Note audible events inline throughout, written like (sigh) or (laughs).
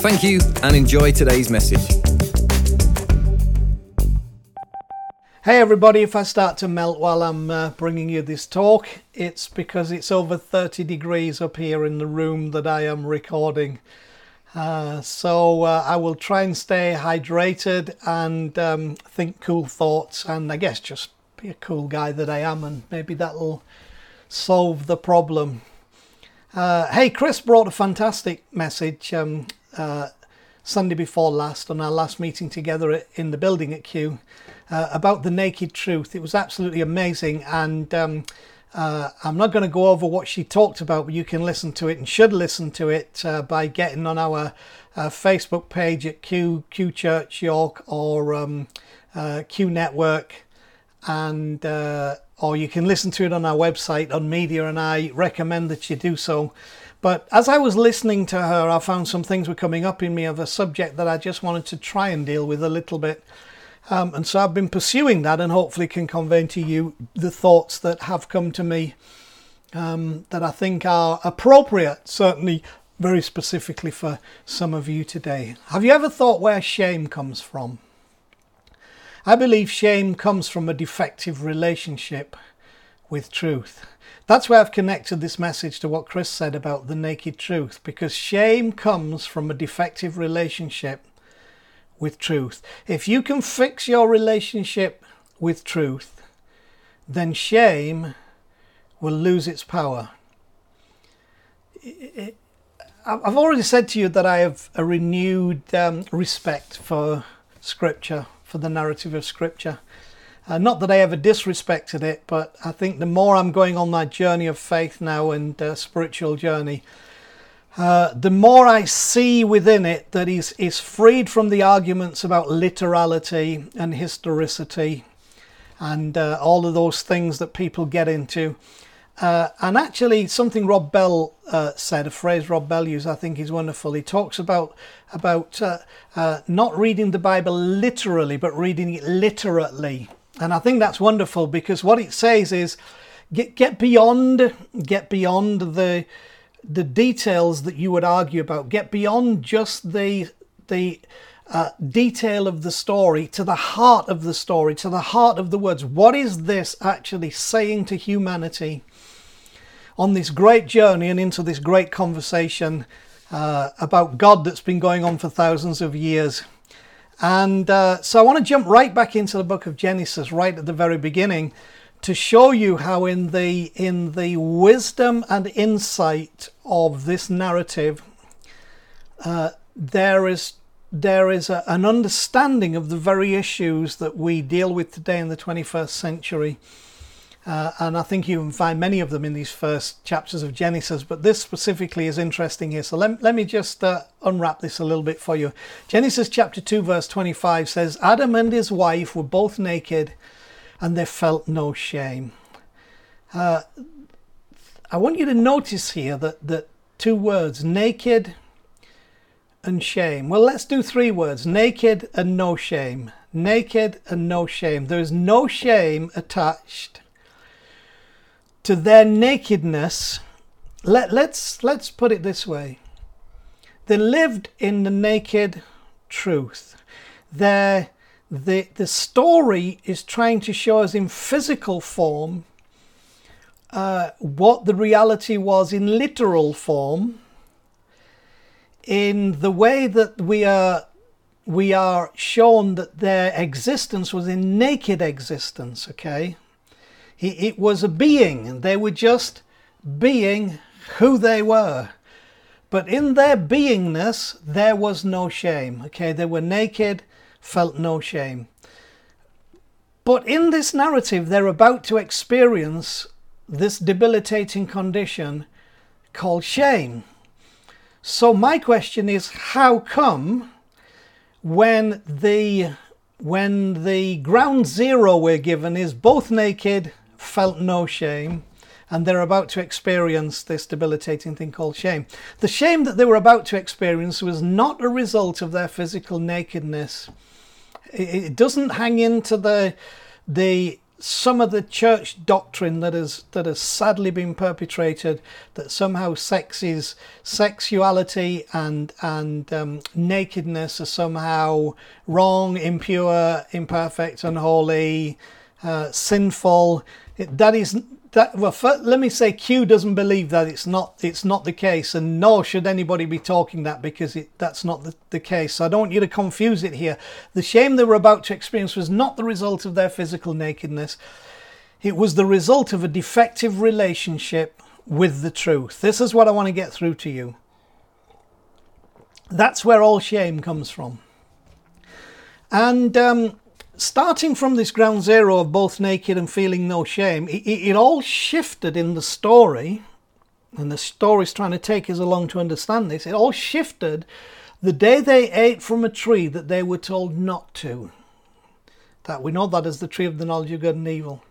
Thank you and enjoy today's message. Hey everybody, if I start to melt while I'm uh, bringing you this talk, it's because it's over 30 degrees up here in the room that I am recording. Uh, so uh, I will try and stay hydrated and um, think cool thoughts, and I guess just be a cool guy that I am, and maybe that'll solve the problem. Uh, hey, Chris brought a fantastic message um, uh, Sunday before last on our last meeting together in the building at Q uh, about the naked truth. It was absolutely amazing, and um, uh, I'm not going to go over what she talked about, but you can listen to it and should listen to it uh, by getting on our uh, Facebook page at Q Q Church York or um, uh, Q Network, and uh, or you can listen to it on our website on media, and I recommend that you do so. But as I was listening to her, I found some things were coming up in me of a subject that I just wanted to try and deal with a little bit. Um, and so I've been pursuing that and hopefully can convey to you the thoughts that have come to me um, that I think are appropriate, certainly very specifically for some of you today. Have you ever thought where shame comes from? I believe shame comes from a defective relationship with truth. That's where I've connected this message to what Chris said about the naked truth, because shame comes from a defective relationship with truth. If you can fix your relationship with truth, then shame will lose its power. I've already said to you that I have a renewed um, respect for Scripture, for the narrative of Scripture. Uh, not that I ever disrespected it, but I think the more I'm going on my journey of faith now and uh, spiritual journey, uh, the more I see within it that he's, he's freed from the arguments about literality and historicity and uh, all of those things that people get into. Uh, and actually, something Rob Bell uh, said, a phrase Rob Bell used, I think is wonderful. He talks about about uh, uh, not reading the Bible literally, but reading it literately. And I think that's wonderful because what it says is get get beyond get beyond the the details that you would argue about. Get beyond just the the uh, detail of the story to the heart of the story, to the heart of the words. What is this actually saying to humanity on this great journey and into this great conversation uh, about God that's been going on for thousands of years? And uh, so I want to jump right back into the book of Genesis, right at the very beginning, to show you how in the in the wisdom and insight of this narrative, uh, there is there is a, an understanding of the very issues that we deal with today in the 21st century uh, and I think you can find many of them in these first chapters of Genesis, but this specifically is interesting here. So let, let me just uh, unwrap this a little bit for you. Genesis chapter 2, verse 25 says, Adam and his wife were both naked and they felt no shame. Uh, I want you to notice here that, that two words, naked and shame. Well, let's do three words naked and no shame. Naked and no shame. There is no shame attached to their nakedness, let, let's, let's put it this way. They lived in the naked truth. Their, the, the story is trying to show us in physical form uh, what the reality was in literal form, in the way that we are we are shown that their existence was in naked existence, okay? It was a being. They were just being who they were. But in their beingness, there was no shame. Okay, they were naked, felt no shame. But in this narrative, they're about to experience this debilitating condition called shame. So my question is, how come when the when the ground zero we're given is both naked, felt no shame, and they're about to experience this debilitating thing called shame. The shame that they were about to experience was not a result of their physical nakedness. It, doesn't hang into the the some of the church doctrine that has that has sadly been perpetrated that somehow sex is sexuality and and um, nakedness are somehow wrong, impure, imperfect, unholy, uh, sinful. It, that is that well for, let me say q doesn't believe that it's not it's not the case and nor should anybody be talking that because it, that's not the, the case. So i don't want you to confuse it here. The shame they were about to experience was not the result of their physical nakedness. It was the result of a defective relationship with the truth. This is what i want to get through to you. That's where all shame comes from. And um, starting from this ground zero of both naked and feeling no shame, it, it, it all shifted in the story, and the story's trying to take us along to understand this. It all shifted the day they ate from a tree that they were told not to. That we know that as the tree of the knowledge of good and evil.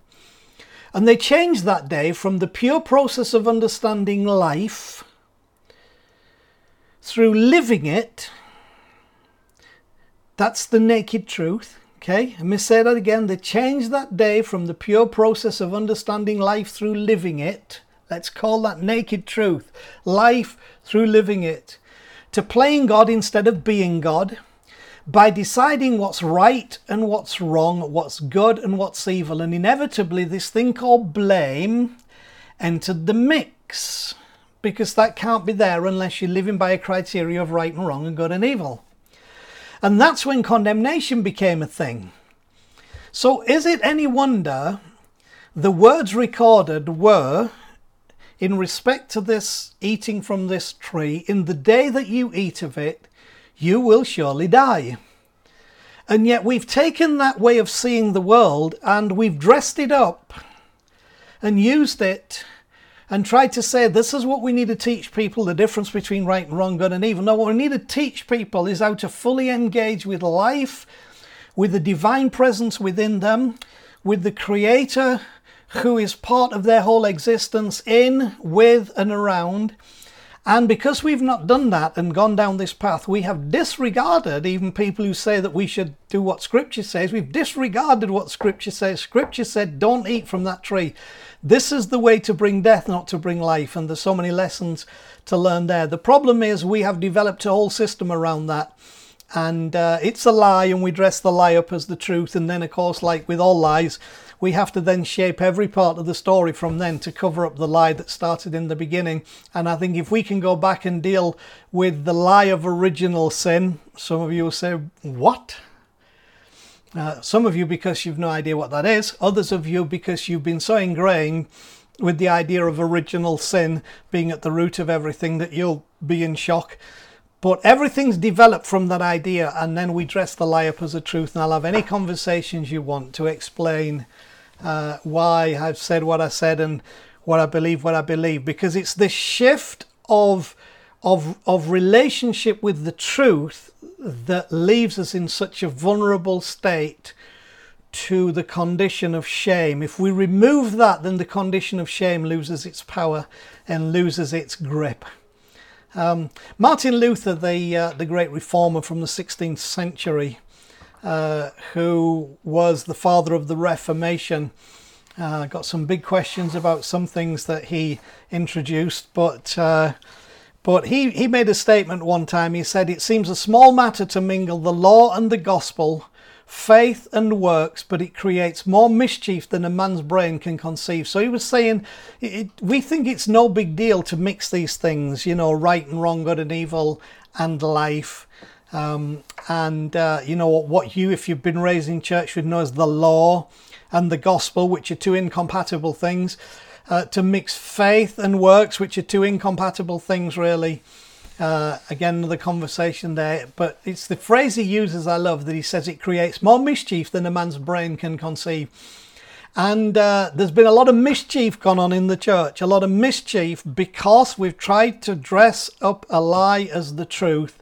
And they changed that day from the pure process of understanding life through living it. That's the naked truth Okay, let me say that again. They changed that day from the pure process of understanding life through living it. Let's call that naked truth. Life through living it. To playing God instead of being God. By deciding what's right and what's wrong, what's good and what's evil. And inevitably, this thing called blame entered the mix. Because that can't be there unless you're living by a criteria of right and wrong and good and evil. And that's when condemnation became a thing. So, is it any wonder the words recorded were, in respect to this eating from this tree, in the day that you eat of it, you will surely die. And yet we've taken that way of seeing the world and we've dressed it up and used it and tried to say this is what we need to teach people the difference between right and wrong, good and evil. No, what we need to teach people is how to fully engage with life, with the divine presence within them, with the Creator who is part of their whole existence in, with, and around. And because we've not done that and gone down this path, we have disregarded even people who say that we should do what Scripture says. We've disregarded what Scripture says. Scripture said, don't eat from that tree. This is the way to bring death, not to bring life. And there's so many lessons to learn there. The problem is we have developed a whole system around that. And uh, it's a lie, and we dress the lie up as the truth. And then, of course, like with all lies, we have to then shape every part of the story from then to cover up the lie that started in the beginning. And I think if we can go back and deal with the lie of original sin, some of you will say, What? Uh, some of you because you've no idea what that is, others of you because you've been so ingrained with the idea of original sin being at the root of everything that you'll be in shock. But everything's developed from that idea, and then we dress the lie up as a truth. And I'll have any conversations you want to explain uh, why I've said what I said and what I believe, what I believe, because it's this shift of of of relationship with the truth that leaves us in such a vulnerable state to the condition of shame. If we remove that, then the condition of shame loses its power and loses its grip. Um, Martin Luther, the uh, the great reformer from the 16th century, uh, who was the father of the Reformation, uh, got some big questions about some things that he introduced, but uh, but he, he made a statement one time. He said, It seems a small matter to mingle the law and the gospel, faith and works, but it creates more mischief than a man's brain can conceive. So he was saying, it, We think it's no big deal to mix these things, you know, right and wrong, good and evil, and life. Um, and, uh, you know, what you, if you've been raised in church, would know as the law and the gospel, which are two incompatible things uh, to mix faith and works, which are two incompatible things, really. Uh, again, another conversation there, but it's the phrase he uses I love that he says it creates more mischief than a man's brain can conceive. And uh, there's been a lot of mischief gone on in the church, a lot of mischief because we've tried to dress up a lie as the truth.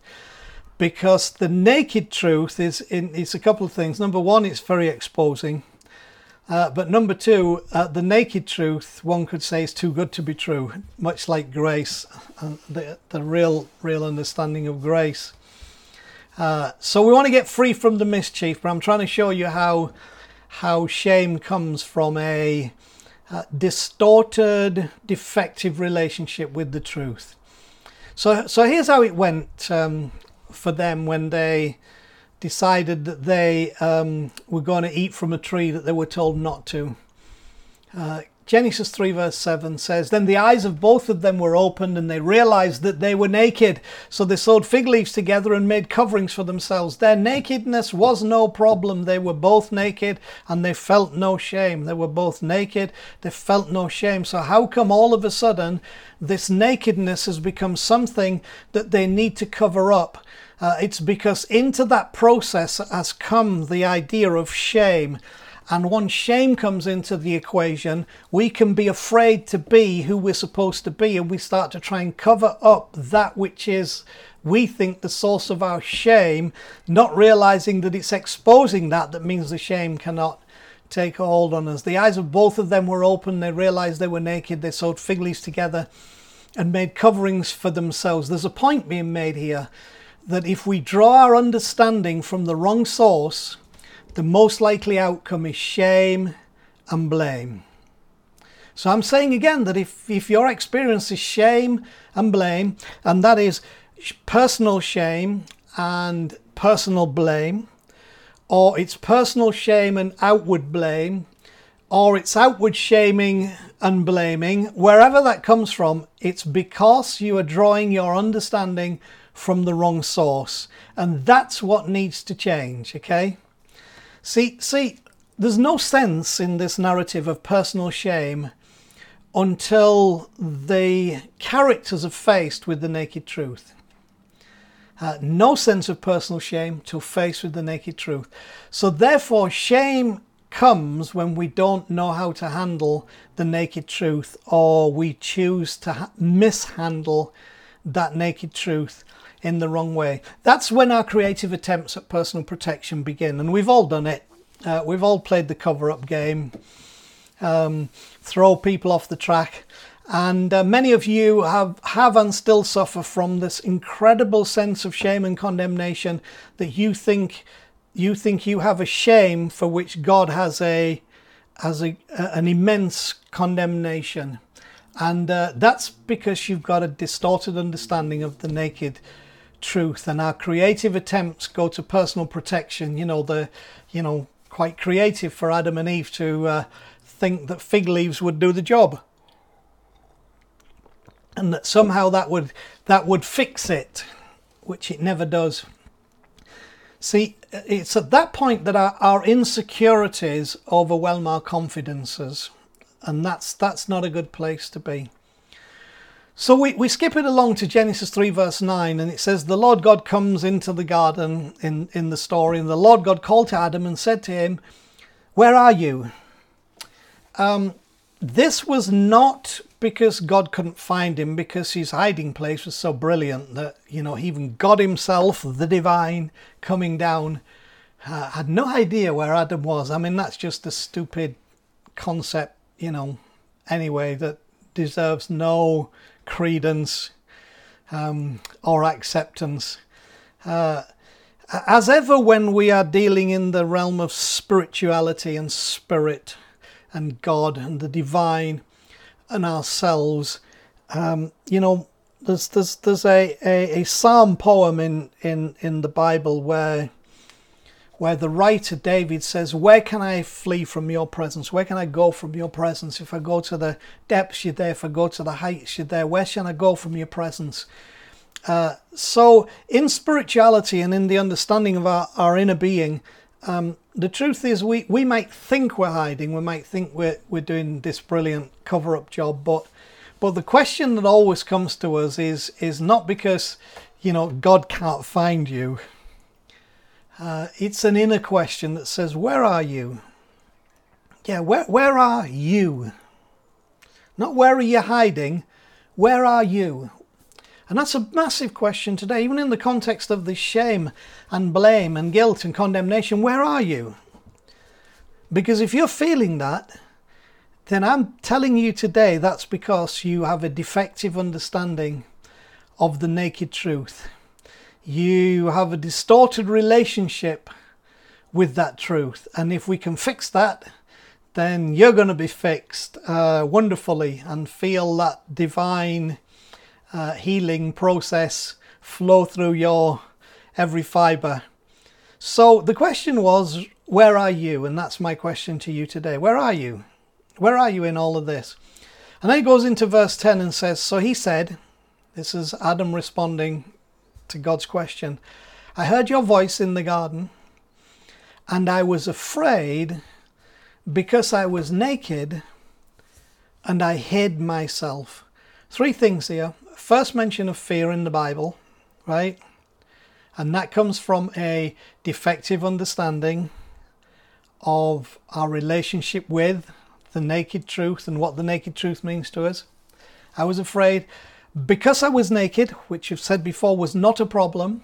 Because the naked truth is in it's a couple of things. Number one, it's very exposing. Uh, but number two, uh, the naked truth, one could say, is too good to be true, much like grace, and the, the real, real understanding of grace. Uh, so we want to get free from the mischief, but I'm trying to show you how how shame comes from a uh, distorted, defective relationship with the truth. So, so here's how it went um, for them when they decided that they um, were going to eat from a tree that they were told not to. Uh, Genesis 3, verse 7 says, Then the eyes of both of them were opened, and they realized that they were naked. So they sewed fig leaves together and made coverings for themselves. Their nakedness was no problem. They were both naked, and they felt no shame. They were both naked, they felt no shame. So, how come all of a sudden this nakedness has become something that they need to cover up? Uh, it's because into that process has come the idea of shame. And once shame comes into the equation, we can be afraid to be who we're supposed to be, and we start to try and cover up that which is, we think, the source of our shame, not realizing that it's exposing that that means the shame cannot take hold on us. The eyes of both of them were open, they realized they were naked, they sewed fig leaves together and made coverings for themselves. There's a point being made here that if we draw our understanding from the wrong source, the most likely outcome is shame and blame. So I'm saying again that if, if your experience is shame and blame, and that is personal shame and personal blame, or it's personal shame and outward blame, or it's outward shaming and blaming, wherever that comes from, it's because you are drawing your understanding from the wrong source. And that's what needs to change, okay? See, see, there's no sense in this narrative of personal shame until the characters are faced with the naked truth. Uh, no sense of personal shame till faced with the naked truth. So, therefore, shame comes when we don't know how to handle the naked truth or we choose to ha- mishandle that naked truth in the wrong way. That's when our creative attempts at personal protection begin, and we've all done it. Uh, we've all played the cover up game, um, throw people off the track. And uh, many of you have, have and still suffer from this incredible sense of shame and condemnation that you think you think you have a shame for which God has a has a, an immense condemnation, and uh, that's because you've got a distorted understanding of the naked truth and our creative attempts go to personal protection you know the you know quite creative for adam and eve to uh, think that fig leaves would do the job. And that somehow that would that would fix it which it never does. See it's at that point that our, our insecurities overwhelm our confidences. And that's that's not a good place to be so we, we skip it along to Genesis 3, verse 9, and it says, The Lord God comes into the garden in, in the story, and the Lord God called to Adam and said to him, Where are you? Um, this was not because God couldn't find him, because his hiding place was so brilliant that, you know, even God himself, the divine, coming down, uh, had no idea where Adam was. I mean, that's just a stupid concept, you know, anyway, that deserves no credence um, or acceptance. Uh, as ever, when we are dealing in the realm of spirituality and spirit and God and the divine and ourselves, um, you know, there's there's there's a, a, a psalm poem in, in, in the Bible where where the writer David says, Where can I flee from your presence? Where can I go from your presence? If I go to the depths, you're there. If I go to the heights, you're there. Where shall I go from your presence? Uh, so, in spirituality and in the understanding of our, our inner being, um, the truth is we, we might think we're hiding, we might think we're, we're doing this brilliant cover up job, but but the question that always comes to us is is not because you know God can't find you uh, it's an inner question that says, Where are you? yeah, where, where are you? Not where are you hiding, where are you? And that's a massive question today, even in the context of the shame and blame and guilt and condemnation. Where are you? Because if you're feeling that, then I'm telling you today that's because you have a defective understanding of the naked truth. You have a distorted relationship with that truth. And if we can fix that, then you're going to be fixed uh, wonderfully and feel that divine uh, healing process flow through your every fiber. So the question was, where are you? And that's my question to you today. Where are you? Where are you in all of this? And then he goes into verse 10 and says, So he said, This is Adam responding to God's question I heard your voice in the garden, and I was afraid because I was naked and I hid myself. Three things here. First mention of fear in the Bible, right? And that comes from a defective understanding of our relationship with the naked truth and what the naked truth means to us. I was afraid because I was naked, which I've said before was not a problem,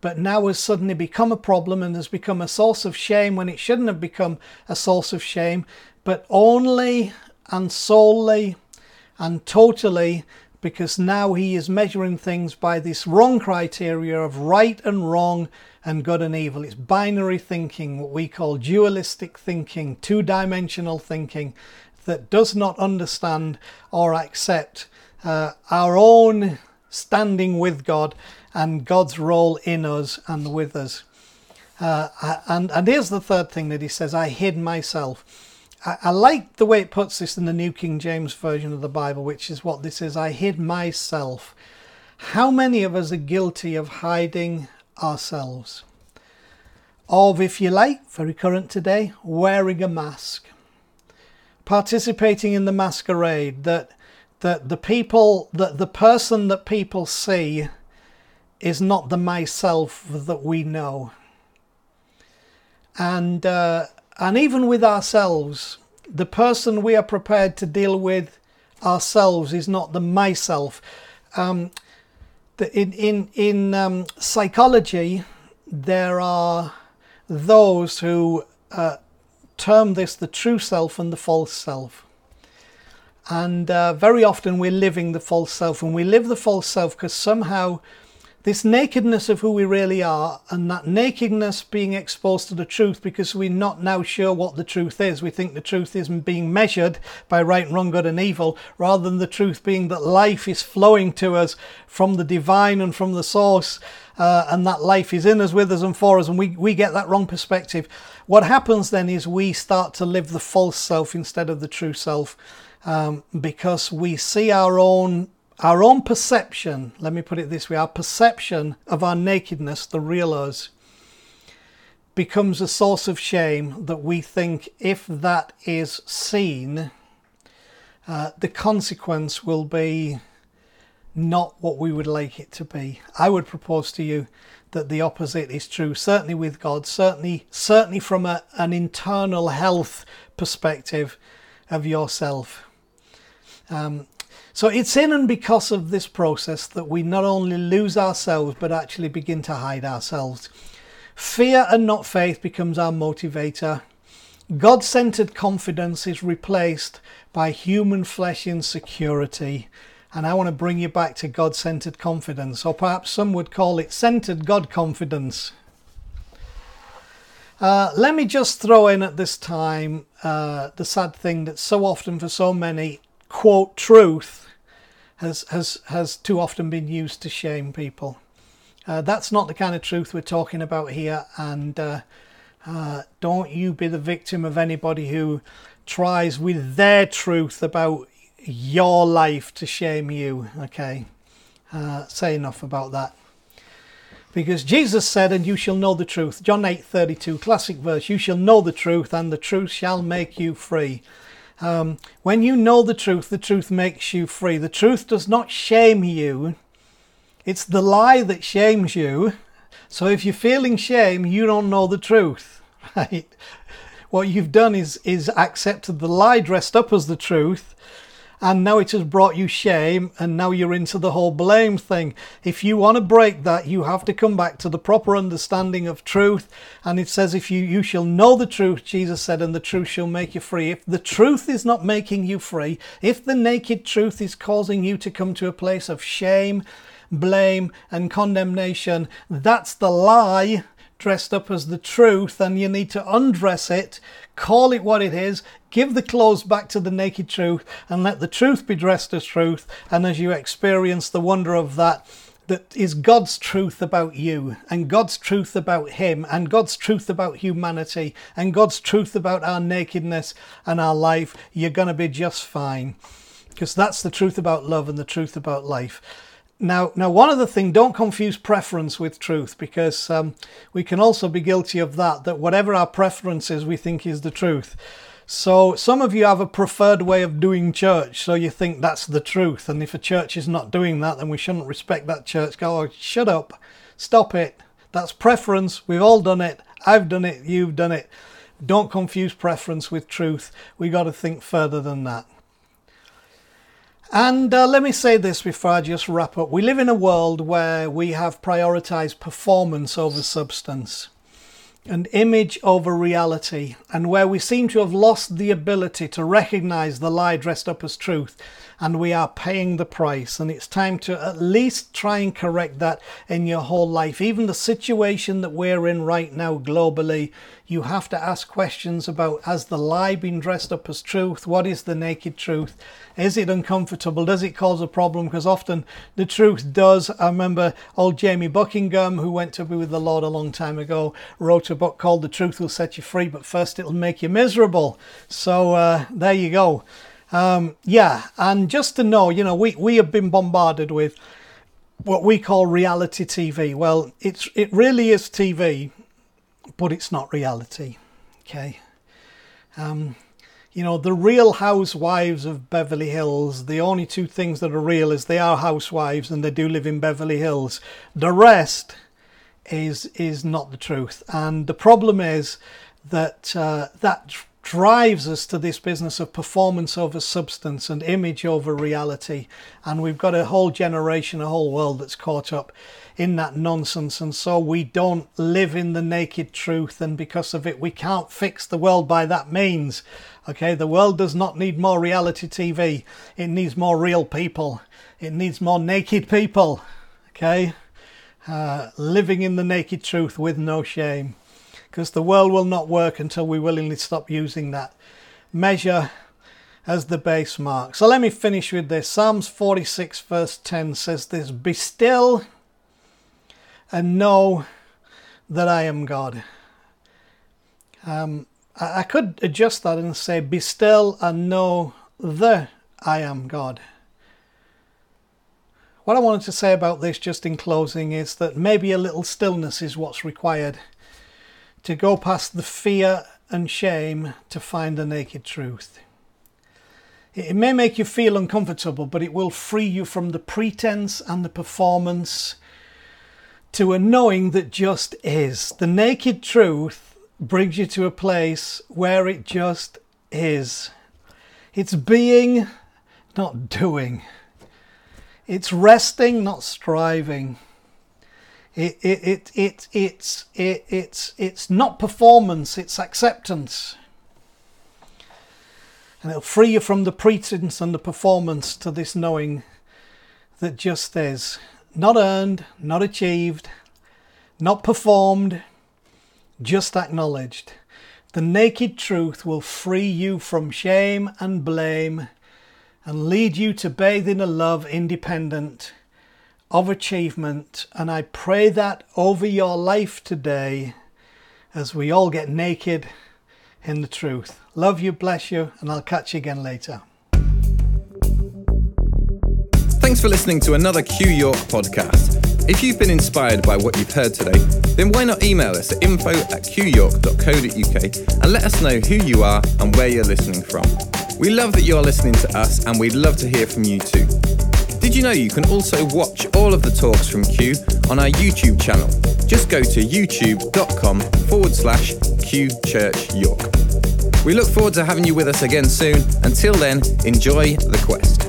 but now has suddenly become a problem and has become a source of shame when it shouldn't have become a source of shame, but only and solely and totally because now he is measuring things by this wrong criteria of right and wrong and good and evil. It's binary thinking, what we call dualistic thinking, two dimensional thinking that does not understand or accept uh, our own standing with God and God's role in us and with us. Uh, and, and here's the third thing that he says I hid myself. I, I like the way it puts this in the New King James Version of the Bible, which is what this is I hid myself. How many of us are guilty of hiding ourselves? Of, if you like, very current today, wearing a mask, participating in the masquerade, that that the people that the person that people see is not the myself that we know and uh, and even with ourselves, the person we are prepared to deal with ourselves is not the myself. Um, the, in in in um, psychology, there are those who uh, term this the true self and the false self. And uh, very often we're living the false self, and we live the false self because somehow this nakedness of who we really are and that nakedness being exposed to the truth because we're not now sure what the truth is. We think the truth isn't being measured by right and wrong, good and evil, rather than the truth being that life is flowing to us from the divine and from the source, uh, and that life is in us, with us, and for us, and we, we get that wrong perspective. What happens then is we start to live the false self instead of the true self um, because we see our own our own perception, let me put it this way, our perception of our nakedness, the real us, becomes a source of shame that we think if that is seen, uh, the consequence will be not what we would like it to be. I would propose to you that the opposite is true, certainly with God, certainly, certainly from a, an internal health perspective of yourself. Um, so it's in and because of this process that we not only lose ourselves but actually begin to hide ourselves. Fear and not faith becomes our motivator. God centered confidence is replaced by human flesh insecurity. And I want to bring you back to God centered confidence, or perhaps some would call it centered God confidence. Uh, let me just throw in at this time uh, the sad thing that so often for so many quote truth has, has, has too often been used to shame people. Uh, that's not the kind of truth we're talking about here, and uh, uh, don't you be the victim of anybody who tries with their truth about your life to shame you. Okay, uh, say enough about that. Because Jesus said, and you shall know the truth. John 8 32, classic verse, you shall know the truth, and the truth shall make you free. Um, when you know the truth, the truth makes you free. The truth does not shame you, it's the lie that shames you. So if you're feeling shame, you don't know the truth, (laughs) right? what you've done is is accepted the lie dressed up as the truth and now it has brought you shame and now you're into the whole blame thing. If you want to break that you have to come back to the proper understanding of truth. And it says if you you shall know the truth jesus said and the truth shall make you free. If the truth is not making you free if the naked truth is causing you to come to a place of shame blame and condemnation that's the lie dressed up as the truth and you need to undress it, call it what it is, give the clothes back to the naked truth and let the truth be dressed as truth. And as you experience the wonder of that, that is God's truth about you and God's truth about Him and God's truth about humanity and God's truth about our nakedness and our life, you're going to be just fine. Because that's the truth about love and the truth about life. Now, now, one other thing, don't confuse preference with truth because um, we can also be guilty of that, that whatever our preference is, we think is the truth. So some of you have a preferred way of doing church, so you think that's the truth. And if a church is not doing that, then we shouldn't respect that church. Go, oh, shut up, stop it. That's preference. We've all done it. I've done it. You've done it. Don't confuse preference with truth. We've got to think further than that. And uh, let me say this before I just wrap up. We live in a world where we have prioritized performance over substance and image over reality, and where we seem to have lost the ability to recognize the lie dressed up as truth and we are paying the price. And it's time to at least try and correct that in your whole life. Even the situation that we're in right now globally, you have to ask questions about has the lie been dressed up as truth? What is the naked truth? Is it uncomfortable? Does it cause a problem? Because often the truth does. I remember old Jamie Buckingham, who went to be with the Lord a long time ago, wrote a book called The Truth Will Set You Free, but first it'll make you miserable. So uh, there you go. Um, yeah, and just to know, you know, we, we have been bombarded with what we call reality TV. Well, it's it really is TV, but it's not reality. Okay. Um, you know, the real housewives of Beverly Hills, the only two things that are real is they are housewives and they do live in Beverly Hills. The rest is is not the truth. And the problem is that uh, that drives us to this business of performance over substance and image over reality. And we've got a whole generation, a whole world that's caught up in that nonsense. And so we don't live in the naked truth. And because of it, we can't fix the world by that means. Okay, the world does not need more reality TV, it needs more real people, it needs more naked people. Okay, uh, living in the naked truth with no shame because the world will not work until we willingly stop using that measure as the base mark. So let me finish with this. Psalms 46, verse 10 says this Be still and know that I am God. Um, I, I could adjust that and say, Be still and know that I am God. What I wanted to say about this just in closing is that maybe a little stillness is what's required to go past the fear and shame to find the naked truth. It may make you feel uncomfortable, but it will free you from the pretense and the performance to a knowing that just is. The naked truth brings you to a place where it just is. It's being, not doing. It's resting, not striving. It, it, it, it, it's, it, it's, it's not performance, it's acceptance. And it'll free you from the pretense and the performance to this knowing that just is not earned, not achieved, not performed, just acknowledged. The naked truth will free you from shame and blame and lead you to bathe in a love independent of achievement. And I pray that over your life today as we all get naked in the truth. Love you, bless you, and I'll catch you again later. Thanks for listening to another Q York podcast. If you've been inspired by what you've heard today, then why not email us at info at qyork.co.uk and let us know who you are and where you're listening from. We love that you're listening to us and we'd love to hear from you too you know you can also watch all of the talks from Q on our YouTube channel? Just go to youtube.com forward slash Q Church York. We look forward to having you with us again soon. Until then, enjoy the quest.